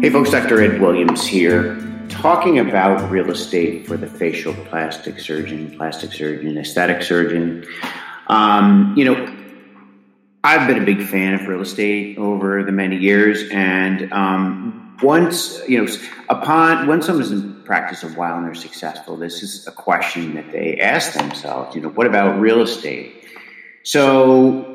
Hey folks, Dr. Ed Williams here, talking about real estate for the facial plastic surgeon, plastic surgeon, aesthetic surgeon. Um, you know, I've been a big fan of real estate over the many years, and um, once you know, upon when someone's in practice a while and they're successful, this is a question that they ask themselves. You know, what about real estate? So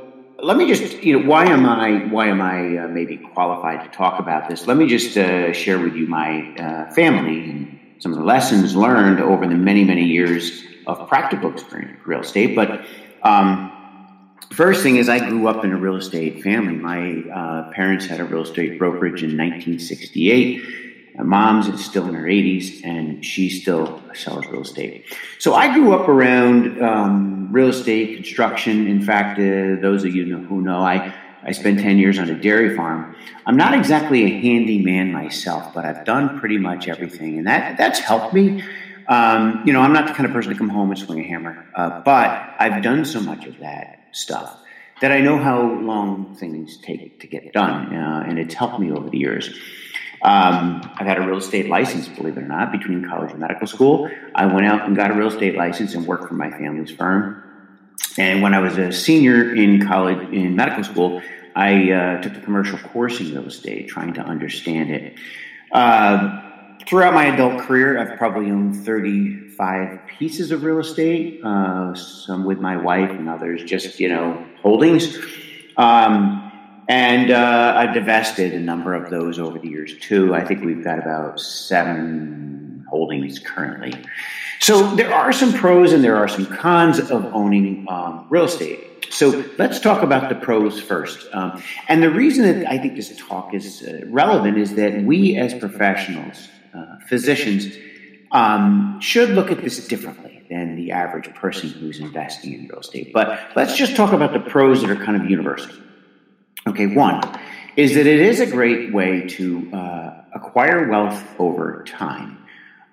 let me just you know why am i why am i uh, maybe qualified to talk about this? Let me just uh, share with you my uh, family and some of the lessons learned over the many many years of practical experience real estate. But um, first thing is i grew up in a real estate family. My uh, parents had a real estate brokerage in 1968 my mom's still in her 80s and she still sells real estate. So I grew up around um, real estate, construction. In fact, uh, those of you who know, I, I spent 10 years on a dairy farm. I'm not exactly a handyman myself, but I've done pretty much everything, and that, that's helped me. Um, you know, I'm not the kind of person to come home and swing a hammer, uh, but I've done so much of that stuff that I know how long things take to get done, uh, and it's helped me over the years. Um, I've had a real estate license, believe it or not, between college and medical school. I went out and got a real estate license and worked for my family's firm. And when I was a senior in college, in medical school, I uh, took the commercial course in real estate, trying to understand it. Uh, throughout my adult career, I've probably owned 35 pieces of real estate, uh, some with my wife and others just, you know, holdings. Um, and uh, I've divested a number of those over the years too. I think we've got about seven holdings currently. So there are some pros and there are some cons of owning um, real estate. So let's talk about the pros first. Um, and the reason that I think this talk is uh, relevant is that we as professionals, uh, physicians, um, should look at this differently than the average person who's investing in real estate. But let's just talk about the pros that are kind of universal. Okay, one is that it is a great way to uh, acquire wealth over time.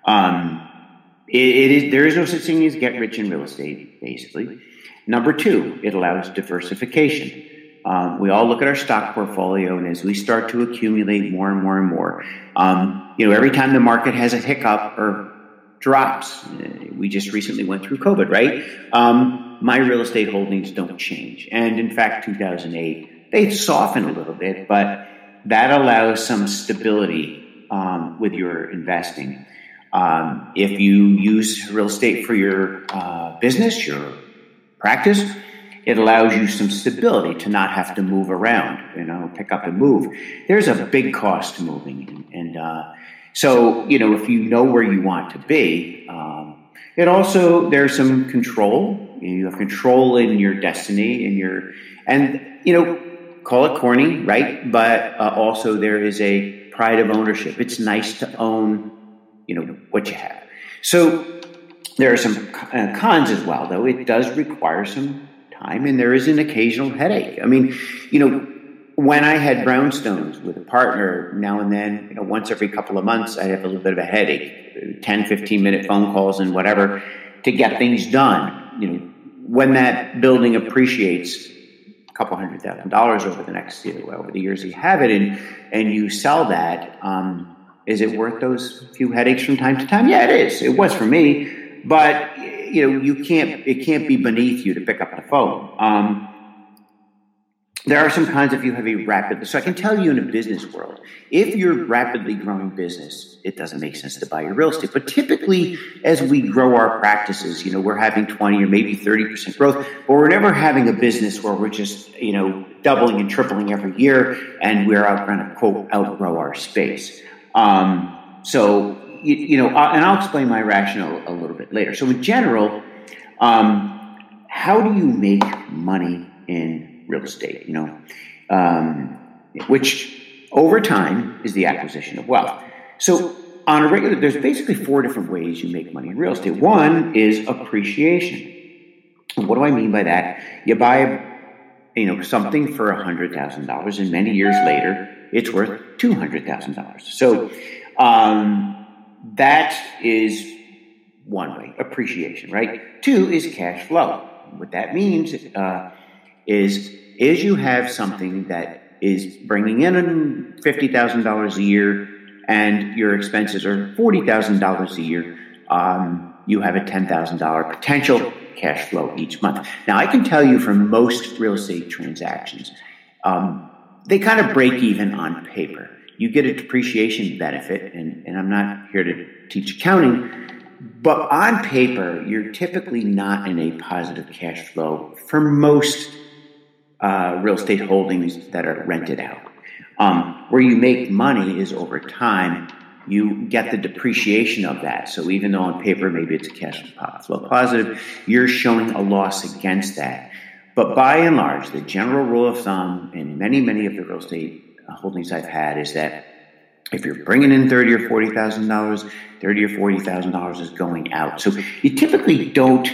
Um, it, it is there is no such thing as get rich in real estate, basically. Number two, it allows diversification. Um, we all look at our stock portfolio, and as we start to accumulate more and more and more, um, you know, every time the market has a hiccup or drops, uh, we just recently went through COVID, right? Um, my real estate holdings don't change, and in fact, 2008 they soften a little bit, but that allows some stability um, with your investing. Um, if you use real estate for your uh, business, your practice, it allows you some stability to not have to move around, you know, pick up and move. There's a big cost to moving. And, uh, so, you know, if you know where you want to be, um, it also, there's some control. You have control in your destiny and your, and, you know, call it corny, right? But uh, also there is a pride of ownership. It's nice to own, you know, what you have. So there are some uh, cons as well, though. It does require some time, and there is an occasional headache. I mean, you know, when I had brownstones with a partner, now and then, you know, once every couple of months, I have a little bit of a headache, 10, 15 minute phone calls and whatever to get things done. You know, when that building appreciates, couple hundred thousand dollars over the next you know, over the years you have it and and you sell that um, is it worth those few headaches from time to time? Yeah it is. It was for me but you know you can't it can't be beneath you to pick up the phone. Um, there are some kinds if you have a rapid, so I can tell you in a business world, if you're rapidly growing business, it doesn't make sense to buy your real estate. But typically, as we grow our practices, you know, we're having 20 or maybe 30% growth, but we're never having a business where we're just, you know, doubling and tripling every year and we're out going to quote outgrow our space. Um, so, you, you know, uh, and I'll explain my rationale a little bit later. So, in general, um, how do you make money in real estate, you know, um, which over time is the acquisition of wealth. So on a regular, there's basically four different ways you make money in real estate. One is appreciation. What do I mean by that? You buy, you know, something for a hundred thousand dollars, and many years later, it's worth two hundred thousand dollars. So um, that is one way, appreciation, right? Two is cash flow. What that means uh, is is you have something that is bringing in $50,000 a year and your expenses are $40,000 a year, um, you have a $10,000 potential cash flow each month. Now, I can tell you from most real estate transactions, um, they kind of break even on paper. You get a depreciation benefit, and, and I'm not here to teach accounting, but on paper, you're typically not in a positive cash flow for most uh, real estate holdings that are rented out. Um, where you make money is over time, you get the depreciation of that. So even though on paper maybe it's a cash flow positive, you're showing a loss against that. But by and large, the general rule of thumb in many, many of the real estate uh, holdings I've had is that if you're bringing in thirty or forty thousand dollars, thirty or forty thousand dollars is going out. So you typically don't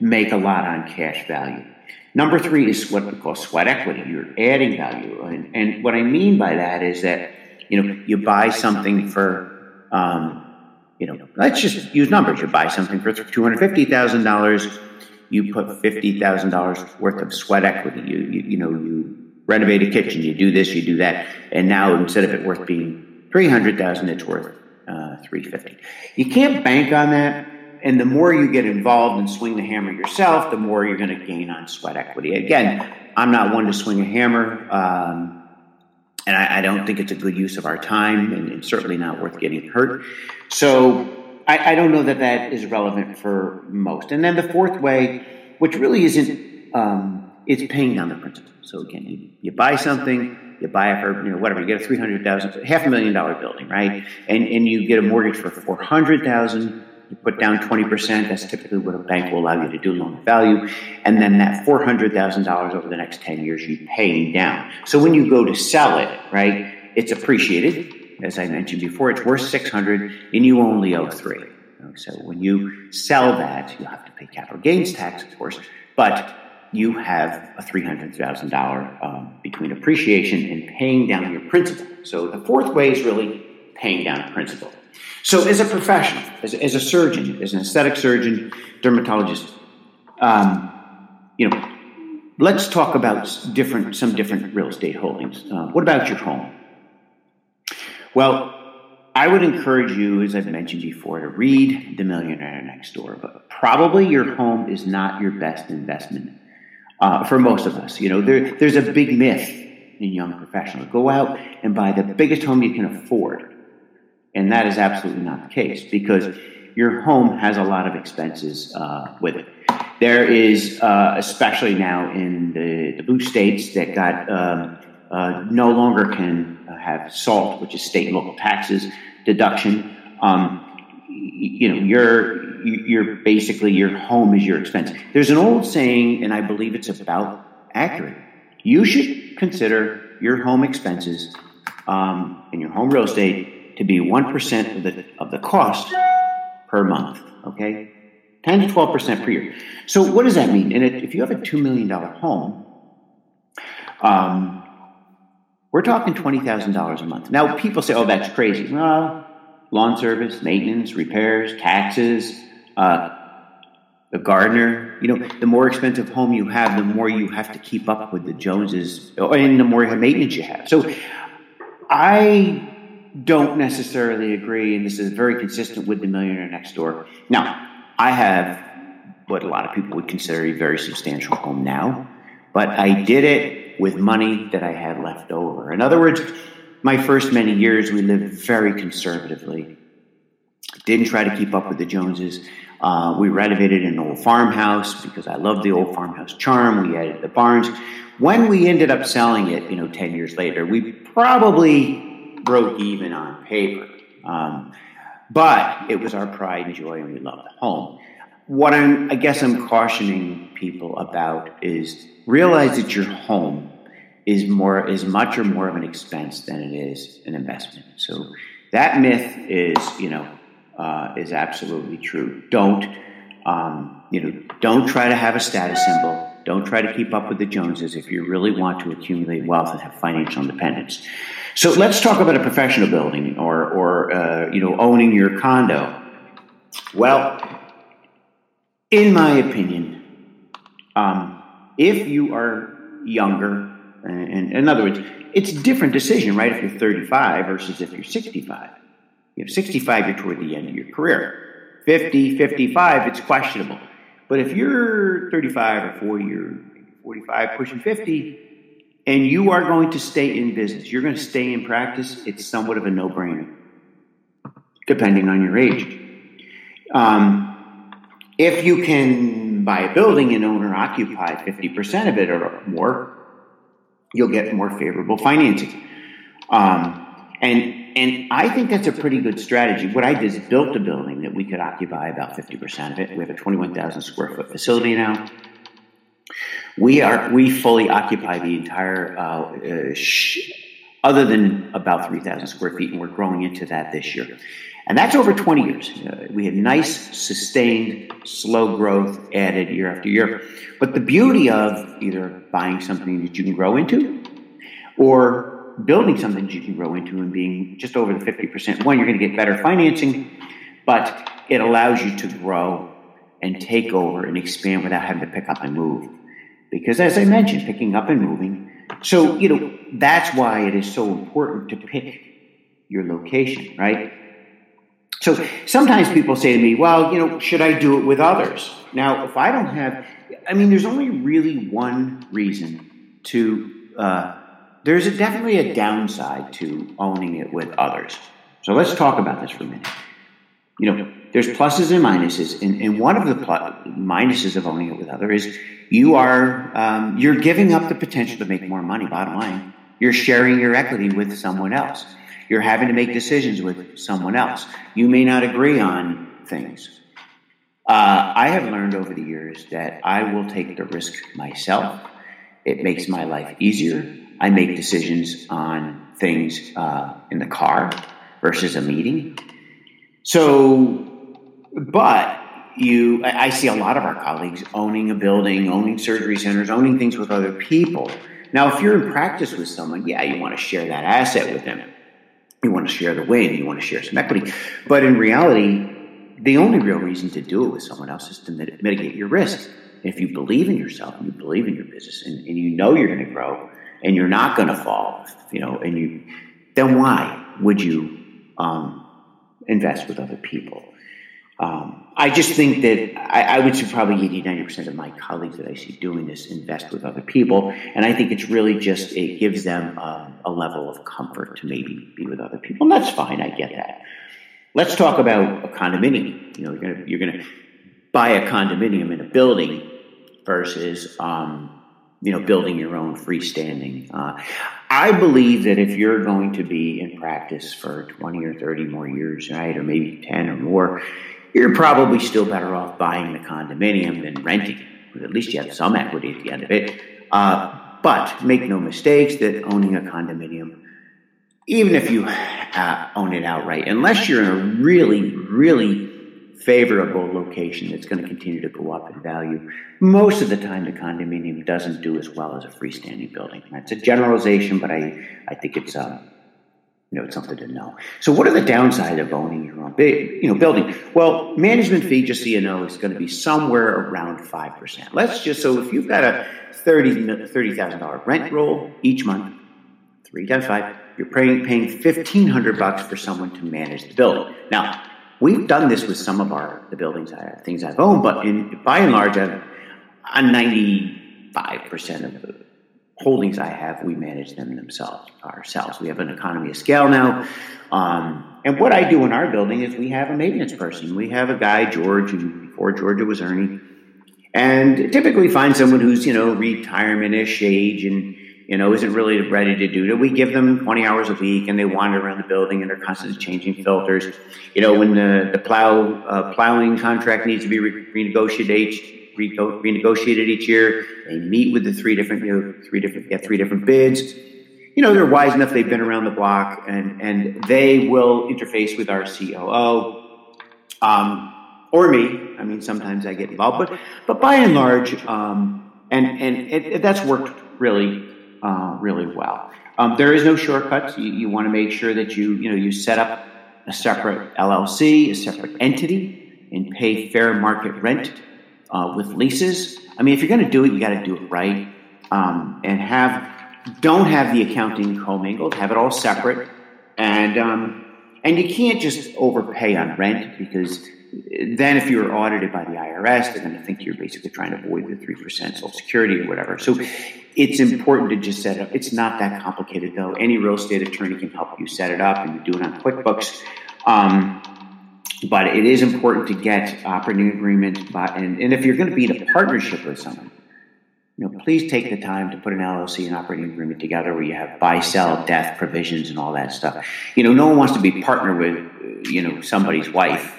make a lot on cash value. Number three is what we call sweat equity. You're adding value, and, and what I mean by that is that you know you buy something for um, you know let's just use numbers. You buy something for two hundred fifty thousand dollars. You put fifty thousand dollars worth of sweat equity. You, you you know you renovate a kitchen. You do this. You do that, and now instead of it worth being 300,000, it's worth uh, 350. You can't bank on that. And the more you get involved and swing the hammer yourself, the more you're going to gain on sweat equity. Again, I'm not one to swing a hammer. Um, and I, I, don't think it's a good use of our time and, and certainly not worth getting hurt. So I, I, don't know that that is relevant for most. And then the fourth way, which really isn't, um, it's paying down the principal. So again, you, you buy something, you buy it for you know whatever you get a three hundred thousand half a million dollar building right and and you get a mortgage for four hundred thousand you put down 20% that's typically what a bank will allow you to do loan value and then that $400000 over the next 10 years you pay down so when you go to sell it right it's appreciated as i mentioned before it's worth 600 and you only owe three so when you sell that you have to pay capital gains tax of course but you have a $300,000 um, between appreciation and paying down your principal. So the fourth way is really paying down principal. So as a professional, as, as a surgeon, as an aesthetic surgeon, dermatologist, um, you know, let's talk about different some different real estate holdings. Uh, what about your home? Well, I would encourage you, as I've mentioned before, to read The Millionaire Next Door, but probably your home is not your best investment uh, for most of us. You know, there, there's a big myth in young professionals. Go out and buy the biggest home you can afford. And that is absolutely not the case because your home has a lot of expenses uh, with it. There is, uh, especially now in the, the, blue states that got um, uh, no longer can have SALT, which is state and local taxes deduction. Um, you know, your you're basically your home is your expense. There's an old saying, and I believe it's about accurate. You should consider your home expenses um, in your home real estate to be one percent of the of the cost per month. Okay, ten to twelve percent per year. So what does that mean? And if you have a two million dollar home, um, we're talking twenty thousand dollars a month. Now people say, "Oh, that's crazy." Well, lawn service, maintenance, repairs, taxes, uh, the gardener. You know, the more expensive home you have, the more you have to keep up with the Joneses, and the more maintenance you have. So, I don't necessarily agree, and this is very consistent with the Millionaire Next Door. Now, I have what a lot of people would consider a very substantial home now, but I did it with money that I had left over. In other words, my first many years, we lived very conservatively. Didn't try to keep up with the Joneses. Uh, we renovated an old farmhouse because I loved the old farmhouse charm. We added the barns. When we ended up selling it, you know, 10 years later, we probably broke even on paper. Um, but it was our pride and joy, and we loved home. What I'm, I guess I'm cautioning people about is realize that your home is more, is much or more of an expense than it is an investment. So that myth is, you know, uh, is absolutely true. Don't, um, you know, don't try to have a status symbol. Don't try to keep up with the Joneses if you really want to accumulate wealth and have financial independence. So let's talk about a professional building or, or uh, you know, owning your condo. Well, in my opinion, um, if you are younger, and, in other words, it's a different decision, right? If you're 35 versus if you're 65. You know, 65, you're toward the end of your career. 50, 55, it's questionable. But if you're 35 or 40 or 45, pushing 50, and you are going to stay in business, you're going to stay in practice, it's somewhat of a no brainer, depending on your age. Um, if you can buy a building and owner occupy 50% of it or more, you'll get more favorable financing. Um, and and I think that's a pretty good strategy. What I did is built a building that we could occupy about 50% of it. We have a 21,000 square foot facility now. We are we fully occupy the entire, uh, uh, sh- other than about 3,000 square feet, and we're growing into that this year. And that's over 20 years. Uh, we had nice, sustained, slow growth added year after year. But the beauty of either buying something that you can grow into or building something that you can grow into and being just over the 50%, one, you're going to get better financing, but it allows you to grow and take over and expand without having to pick up and move. Because as I mentioned, picking up and moving. So, you know, that's why it is so important to pick your location, right? So sometimes people say to me, well, you know, should I do it with others? Now, if I don't have, I mean, there's only really one reason to, uh, there's a, definitely a downside to owning it with others. So let's talk about this for a minute. You know, there's pluses and minuses, and, and one of the pl- minuses of owning it with others is you are um, you're giving up the potential to make more money. Bottom line, you're sharing your equity with someone else. You're having to make decisions with someone else. You may not agree on things. Uh, I have learned over the years that I will take the risk myself. It makes my life easier. I make decisions on things uh, in the car versus a meeting. So, but you, I see a lot of our colleagues owning a building, owning surgery centers, owning things with other people. Now, if you're in practice with someone, yeah, you want to share that asset with them. You want to share the win, you want to share some equity. But in reality, the only real reason to do it with someone else is to mitigate your risk. If you believe in yourself and you believe in your business and, and you know you're going to grow and you're not going to fall, you know, and you, then why would you um, invest with other people? Um, I just think that I, I, would say probably 80, 90% of my colleagues that I see doing this invest with other people. And I think it's really just, it gives them uh, a level of comfort to maybe be with other people. And that's fine. I get that. Let's talk about a condominium. You know, you're going you're gonna buy a condominium in a building versus, um, you know, building your own freestanding. Uh, I believe that if you're going to be in practice for 20 or 30 more years, right, or maybe 10 or more, you're probably still better off buying the condominium than renting. It. At least you have some equity at the end of it. Uh, but make no mistakes that owning a condominium, even if you uh, own it outright, unless you're in a really, really favorable location that's going to continue to go up in value, most of the time the condominium doesn't do as well as a freestanding building. That's a generalization, but I, I think it's um, you know, it's something to know. So, what are the downsides of owning your own, you know, building? Well, management fee, just so you know, is going to be somewhere around five percent. Let's just so if you've got a thirty thirty thousand dollar rent roll each month, three times five, you're paying paying fifteen hundred bucks for someone to manage the building. Now, we've done this with some of our the buildings I things I've owned, but in by and large, I'm on ninety five percent of the holdings I have, we manage them themselves ourselves. We have an economy of scale now. Um, and what I do in our building is we have a maintenance person. We have a guy, George, and before Georgia was Ernie, and typically find someone who's you know retirement-ish age and you know isn't really ready to do it. We give them 20 hours a week, and they wander around the building, and they're constantly changing filters. You know, when the the plow uh, plowing contract needs to be re- renegotiated renegotiated each year. They meet with the three different, you know, three different, get three different bids. You know, they're wise enough. They've been around the block, and and they will interface with our COO, um, or me. I mean, sometimes I get involved, but but by and large, um, and and it, it, that's worked really uh, really well. Um, there is no shortcuts. You, you want to make sure that you you know you set up a separate LLC, a separate entity, and pay fair market rent uh, with leases. I mean, if you're going to do it, you got to do it right um, and have don't have the accounting commingled. Have it all separate, and um, and you can't just overpay on rent because then if you're audited by the IRS, they're going to think you're basically trying to avoid the 3% Social Security or whatever. So it's important to just set up. It's not that complicated, though. Any real estate attorney can help you set it up, and you do it on QuickBooks. Um, but it is important to get operating agreement. By, and, and if you're going to be in a partnership with someone, you know, please take the time to put an LLC and operating agreement together where you have buy, sell, death provisions and all that stuff. You know, no one wants to be partner with, uh, you know, somebody's wife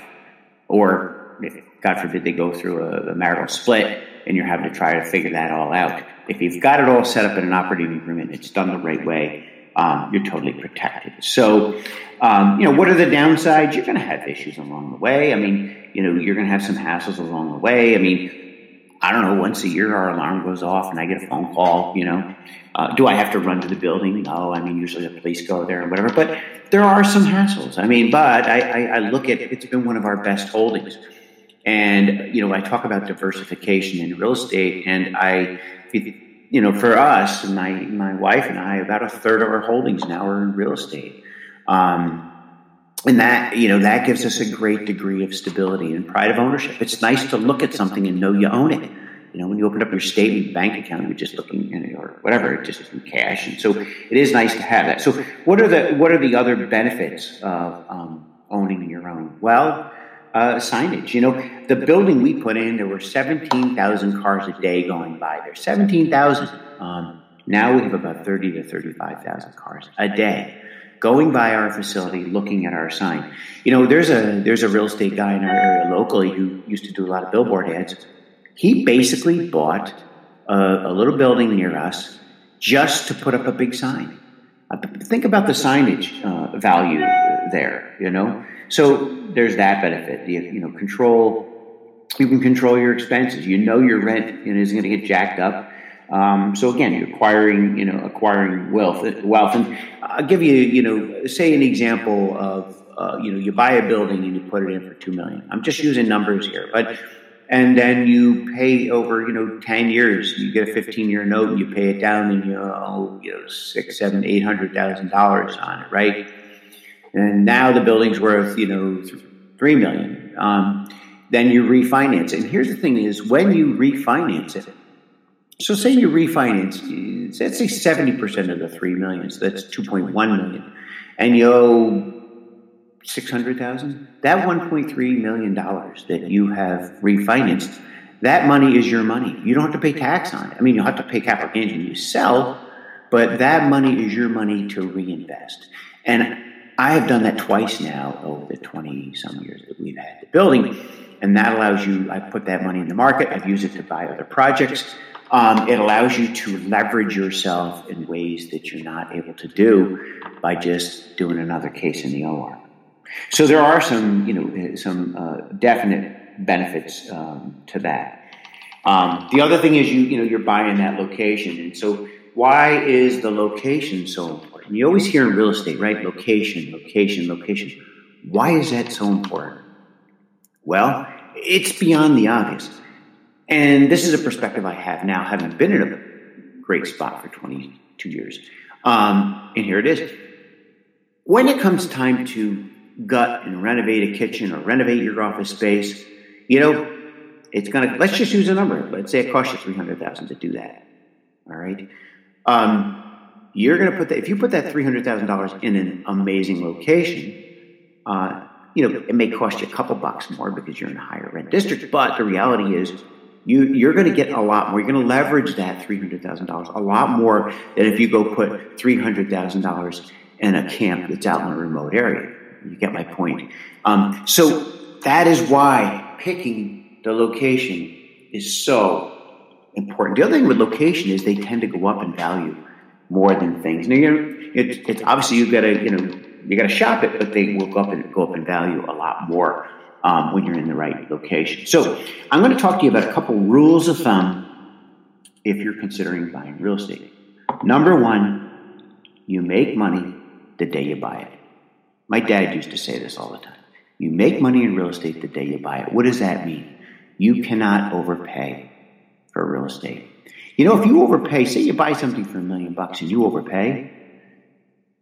or if, God forbid, they go through a, a marital split and you're having to try to figure that all out. If you've got it all set up in an operating agreement, it's done the right way, um, you're totally protected. So, um, you know, what are the downsides? You're going to have issues along the way. I mean, you know, you're going to have some hassles along the way. I mean, I don't know, once a year our alarm goes off and I get a phone call, you know. Uh, do I have to run to the building? No, I mean, usually the police go there and whatever. But there are some hassles. I mean, but I, I, I look at it's been one of our best holdings. And, you know, I talk about diversification in real estate, and I, you know, for us, my, my wife and I, about a third of our holdings now are in real estate. Um, and that you know that gives us a great degree of stability and pride of ownership. It's nice to look at something and know you own it. You know, when you open up your statement bank account, you're just looking in or whatever, it just in cash, and so it is nice to have that. So, what are the what are the other benefits of um, owning your own? Well, uh, signage. You know, the building we put in, there were seventeen thousand cars a day going by there. Seventeen thousand. Um, now we have about thirty to thirty-five thousand cars a day going by our facility, looking at our sign. You know, there's a there's a real estate guy in our area locally who used to do a lot of billboard ads. He basically bought a, a little building near us just to put up a big sign. Uh, think about the signage uh, value there. You know, so there's that benefit. You, you know, control. You can control your expenses. You know your rent is going to get jacked up um, so again, you're acquiring, you know, acquiring wealth. Wealth, and I'll give you, you know, say an example of, uh, you know, you buy a building and you put it in for two million. I'm just using numbers here, but and then you pay over, you know, ten years. You get a 15 year note, and you pay it down, and you owe, you know, six, seven, eight hundred thousand dollars on it, right? And now the building's worth, you know, three million. Um, then you refinance. And here's the thing: is when you refinance it so say you refinance, let's say 70% of the 3 million, so that's 2.1 million, and you owe 600,000, that 1.3 million dollars that you have refinanced, that money is your money. You don't have to pay tax on it. I mean, you'll have to pay capital gains when you sell, but that money is your money to reinvest. And I have done that twice now over the 20 some years that we've had the building. And that allows you, I put that money in the market, I've used it to buy other projects. Um, it allows you to leverage yourself in ways that you're not able to do by just doing another case in the OR. So there are some, you know, some uh, definite benefits um, to that. Um, the other thing is you, you know, you're buying that location, and so why is the location so? You always hear in real estate, right? Location, location, location. Why is that so important? Well, it's beyond the obvious. And this is a perspective I have now, having been in a great spot for 22 years. Um, and here it is. When it comes time to gut and renovate a kitchen or renovate your office space, you know, it's going to, let's just use a number. Let's say it costs you 300000 to do that. All right. Um, you're going to put that, if you put that $300,000 in an amazing location, uh, you know, it may cost you a couple bucks more because you're in a higher rent district, but the reality is you, you're going to get a lot more. You're going to leverage that $300,000 a lot more than if you go put $300,000 in a camp that's out in a remote area. You get my point. Um, so that is why picking the location is so important. The other thing with location is they tend to go up in value more than things. Now, you it's, it's obviously you've got to, you know, you got to shop it, but they will go up and go up in value a lot more um, when you're in the right location. So I'm going to talk to you about a couple rules of thumb if you're considering buying real estate. Number one, you make money the day you buy it. My dad used to say this all the time. You make money in real estate the day you buy it. What does that mean? You cannot overpay for real estate. You know, if you overpay, say you buy something for a million bucks and you overpay,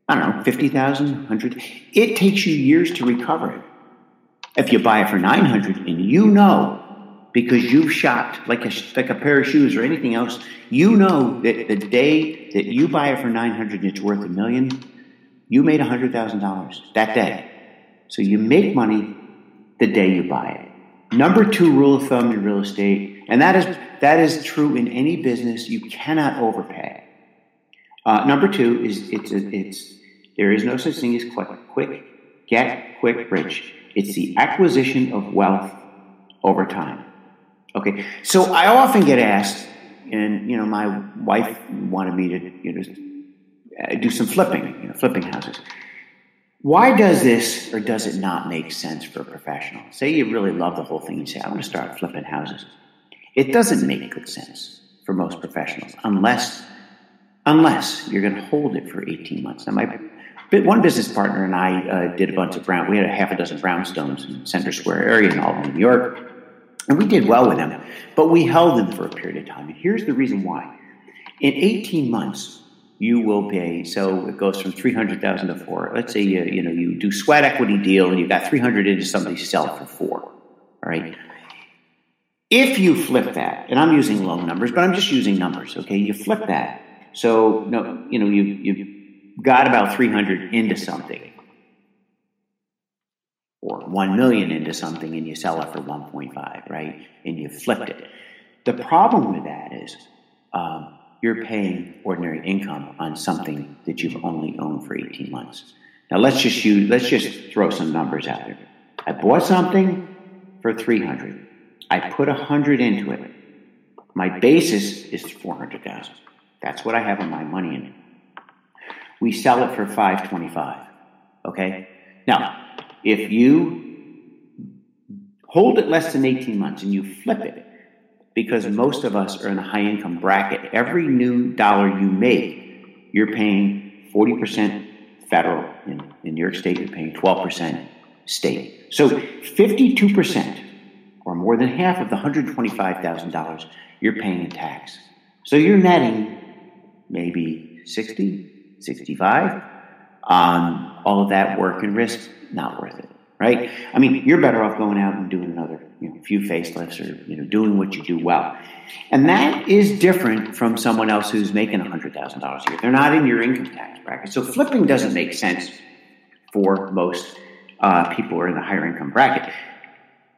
I don't know, 50,000, 100, it takes you years to recover it. If you buy it for 900 and you know, because you've shopped like a, like a pair of shoes or anything else, you know that the day that you buy it for 900 and it's worth a million, you made $100,000 that day. So you make money the day you buy it. Number two rule of thumb in real estate, and that is, that is true in any business, you cannot overpay. Uh, number two is it's, a, it's there is no such thing as quick, quick, get quick rich. It's the acquisition of wealth over time. Okay, so I often get asked, and you know, my wife wanted me to you know do some flipping, you know, flipping houses. Why does this or does it not make sense for a professional? Say you really love the whole thing, you say, I want to start flipping houses. It doesn't make good sense for most professionals unless unless you're going to hold it for 18 months. Now, my one business partner and I uh, did a bunch of brown. We had a half a dozen brownstones in Center Square area in Albany, New York, and we did well with them. But we held them for a period of time, and here's the reason why. In 18 months, you will pay. So it goes from 300,000 to four. Let's say you you know you do sweat equity deal and you got 300 into somebody sell for four. All right. If you flip that, and I'm using low numbers, but I'm just using numbers. Okay, you flip that. So no, you know you you got about 300 into something. Or 1 million into something and you sell it for 1.5 right? And you flipped it. The problem with that is um, you're paying ordinary income on something that you've only owned for 18 months. Now let's just use let's just throw some numbers out there. I bought something for 300 i put a 100 into it. My basis is 400000 that's what i have on my money in it. We sell it for 525 okay? Now if you hold it less than 18 months and you flip it because most of us are in a high income bracket every new dollar you make you're paying 40% federal. In, in new york state you're paying 12% state. So 52% or more than half of the $125000 you're paying in tax so you're netting maybe 60 65. Um, all of that work and risk, not worth it, right? I mean, you're better off going out and doing another you know, few facelifts or you know doing what you do well, and that is different from someone else who's making hundred thousand dollars a year. They're not in your income tax bracket, so flipping doesn't make sense for most uh, people who are in the higher income bracket.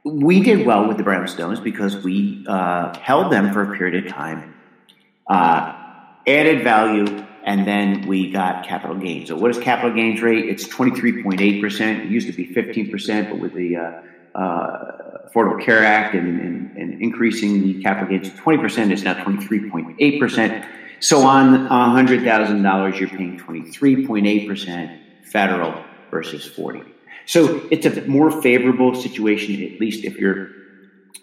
We did well with the brownstones because we uh, held them for a period of time, uh, added value, and then we got capital gains. So what is capital gains rate? It's 23.8%. It used to be 15%, but with the uh, uh, Affordable Care Act and, and, and, increasing the capital gains to 20%, it's now 23.8%. So on $100,000, you're paying 23.8% federal versus 40. So it's a more favorable situation, at least if you're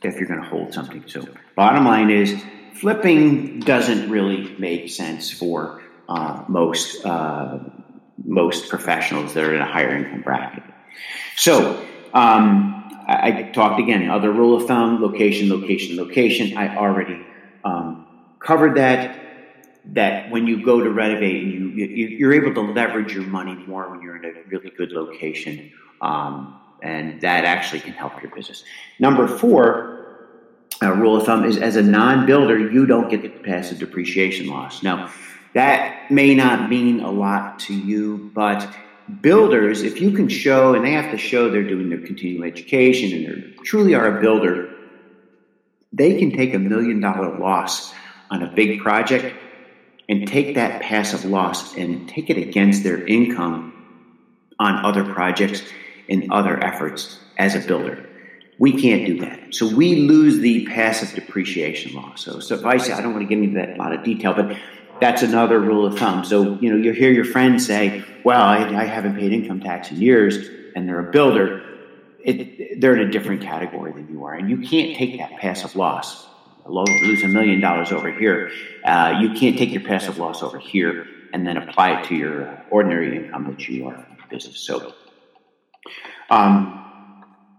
if you're going to hold something. So bottom line is flipping doesn't really make sense for uh, most uh, most professionals that are in a higher income bracket. So um, I, I, talked again. Other rule of thumb: location, location, location. I already um, covered that. That when you go to renovate, you, you you're able to leverage your money more when you're in a really good location, um, and that actually can help your business. Number four. Uh, rule of thumb is as a non-builder, you don't get the passive depreciation loss. Now, that may not mean a lot to you, but builders, if you can show, and they have to show they're doing their continuing education and they truly are a builder, they can take a million dollar loss on a big project and take that passive loss and take it against their income on other projects and other efforts as a builder. We can't do that. So we lose the passive depreciation loss. So suffice it, I don't want to get into that lot of detail, but that's another rule of thumb. So, you know, you hear your friends say, well, I, I haven't paid income tax in years, and they're a builder. It, they're in a different category than you are. And you can't take that passive loss. Lose a million dollars over here. Uh, you can't take your passive loss over here and then apply it to your ordinary income that you are in business. So, um,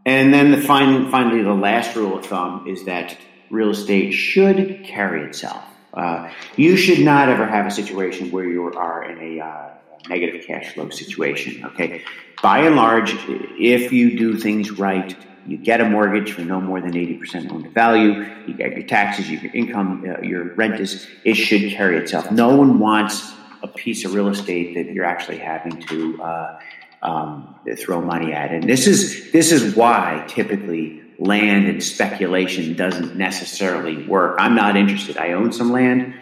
and then the final, finally, the last rule of thumb is that real estate should carry itself. Uh, you should not ever have a situation where you are in a uh, negative cash flow situation. Okay, by and large, if you do things right, you get a mortgage for no more than 80% loan to value, you get your taxes, your income, uh, your rent is, it should carry itself. No one wants a piece of real estate that you're actually having to uh, um, they throw money at. And this is, this is why typically land and speculation doesn't necessarily work. I'm not interested. I own some land,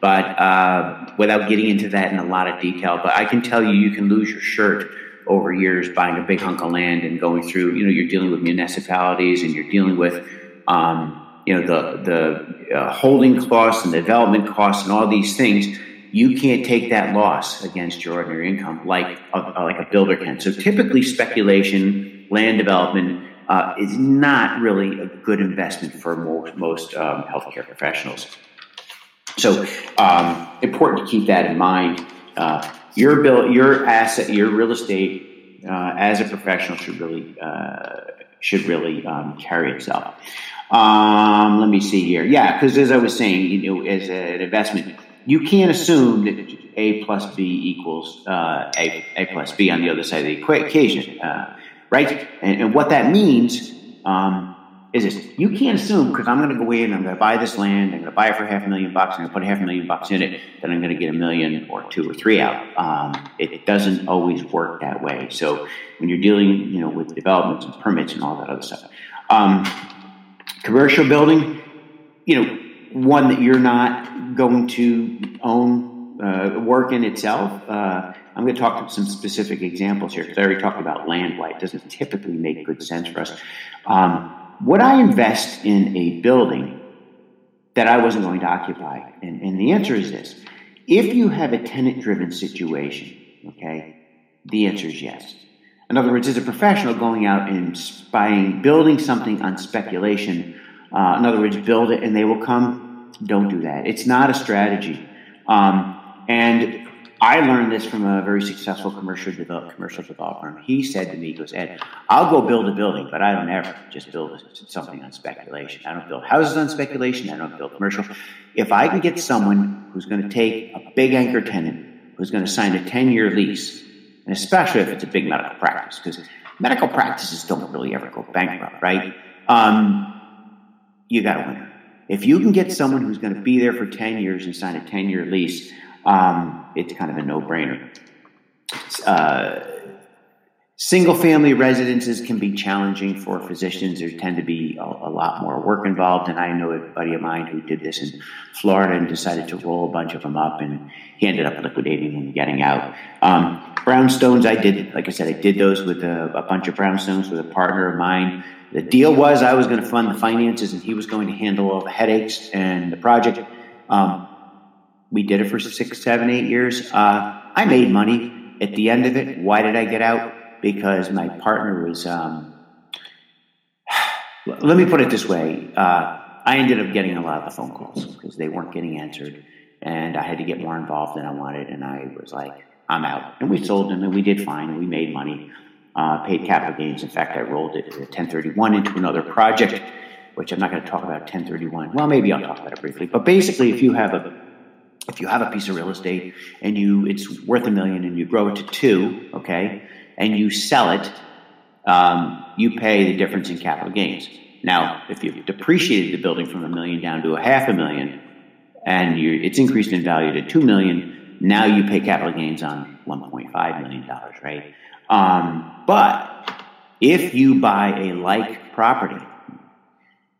but uh, without getting into that in a lot of detail, but I can tell you, you can lose your shirt over years buying a big hunk of land and going through, you know, you're dealing with municipalities and you're dealing with, um, you know, the, the uh, holding costs and development costs and all these things. You can't take that loss against your ordinary income like a, like a builder can. So typically speculation, land development, uh, is not really a good investment for most, most um, healthcare professionals. So um, important to keep that in mind. Uh, your bill, your asset, your real estate uh, as a professional should really uh, should really um, carry itself. Um, let me see here. Yeah, because as I was saying, you know, as an investment, you can't assume that A plus B equals uh, A, A plus B on the other side of the equation, uh, right? And, and, what that means um, is this: you can't assume because I'm going to go in, I'm going to buy this land, I'm going to buy it for half a million bucks, I'm going to put half a million bucks in it, then I'm going to get a million or two or three out. Um, it doesn't always work that way. So when you're dealing, you know, with developments and permits and all that other stuff, um, commercial building, you know, one that you're not going to own, uh, work in itself. Uh, I'm going to talk some specific examples here because I already talked about land why it doesn't typically make good sense for us. Um, would I invest in a building that I wasn't going to occupy? And, and the answer is this. If you have a tenant driven situation, okay, the answer is yes. In other words, as a professional going out and buying, building something on speculation, uh, in other words, build it and they will come, don't do that. It's not a strategy. Um, and I learned this from a very successful commercial develop, commercial developer. He said to me, he goes, Ed, I'll go build a building, but I don't ever just build something on speculation. I don't build houses on speculation. I don't build commercial. If I can get someone who's going to take a big anchor tenant, who's going to sign a 10 year lease, and especially if it's a big medical practice, because medical practices don't really ever go bankrupt, right? Um, you got a winner. If you can get someone who's going to be there for 10 years and sign a 10 year lease, um, it's kind of a no brainer. Uh, single family residences can be challenging for physicians. There tend to be a, a, lot more work involved. And I know a buddy of mine who did this in Florida and decided to roll a bunch of them up, and he ended up liquidating and getting out. Um, brownstones, I did, like I said, I did those with a, a bunch of brownstones with a partner of mine. The deal was I was going to fund the finances and he was going to handle all the headaches and the project. Um, we did it for six, seven, eight years. Uh, I made money at the end of it. Why did I get out? Because my partner was. Um, let me put it this way: uh, I ended up getting a lot of the phone calls because they weren't getting answered, and I had to get more involved than I wanted. And I was like, "I'm out." And we sold them, and we did fine. And we made money, uh, paid capital gains. In fact, I rolled it 1031 into another project, which I'm not going to talk about 1031. Well, maybe I'll talk about it briefly. But basically, if you have a if you have a piece of real estate and you it's worth a million and you grow it to two, okay, and you sell it, um, you pay the difference in capital gains. Now, if you've depreciated the building from a million down to a half a million, and you, it's increased in value to two million, now you pay capital gains on 1.5 million dollars, right? Um, but if you buy a like property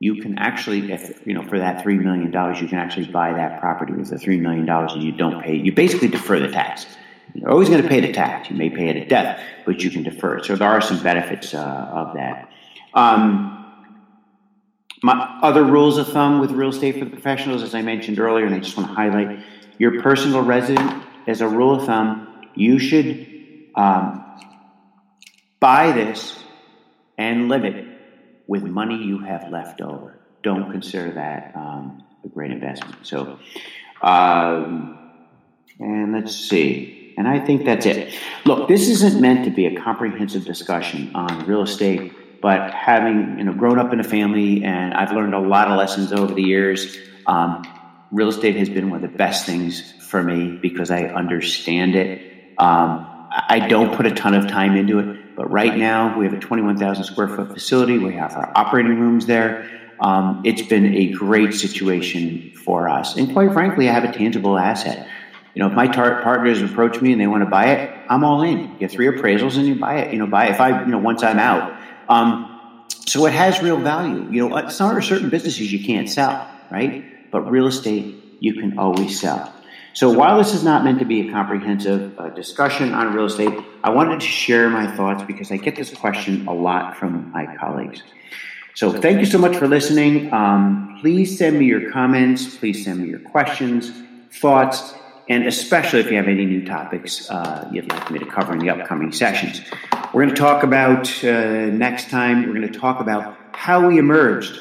you can actually, if you know, for that three million dollars, you can actually buy that property with the three million dollars, and you don't pay. You basically defer the tax. You're always going to pay the tax. You may pay it at death, but you can defer it. So there are some benefits uh, of that. Um, my other rules of thumb with real estate for the professionals, as I mentioned earlier, and I just want to highlight your personal resident. As a rule of thumb, you should um, buy this and live it with money you have left over. Don't consider that um, a great investment. So, um, and let's see. And I think that's it. Look, this isn't meant to be a comprehensive discussion on real estate, but having you know grown up in a family, and I've learned a lot of lessons over the years. Um, real estate has been one of the best things for me because I understand it. Um, I don't put a ton of time into it, but right now we have a 21,000 square foot facility. We have our operating rooms there. Um, it's been a great situation for us. And quite frankly, I have a tangible asset. You know, if my tar- partners approach me and they want to buy it, I'm all in. You get three appraisals and you buy it. You know, buy it. If I, you know, once I'm out. Um, so it has real value. You know, some are certain businesses you can't sell, right? But real estate, you can always sell. So while this is not meant to be a comprehensive uh, discussion on real estate, I wanted to share my thoughts because I get this question a lot from my colleagues. So thank you so much for listening. Um, please send me your comments. Please send me your questions, thoughts, and especially if you have any new topics uh, you'd like me to cover in the upcoming sessions. We're going to talk about uh, next time. We're going to talk about how we emerged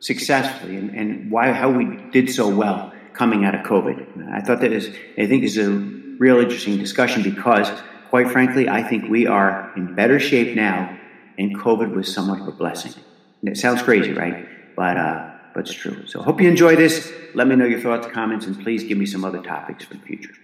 successfully and, and why how we did so well coming out of COVID. I thought that is, I think, is a real interesting discussion because, quite frankly, I think we are in better shape now, and COVID was somewhat of a blessing. And it sounds crazy, right? But uh, but it's true. So, hope you enjoy this. Let me know your thoughts, comments, and please give me some other topics for the future.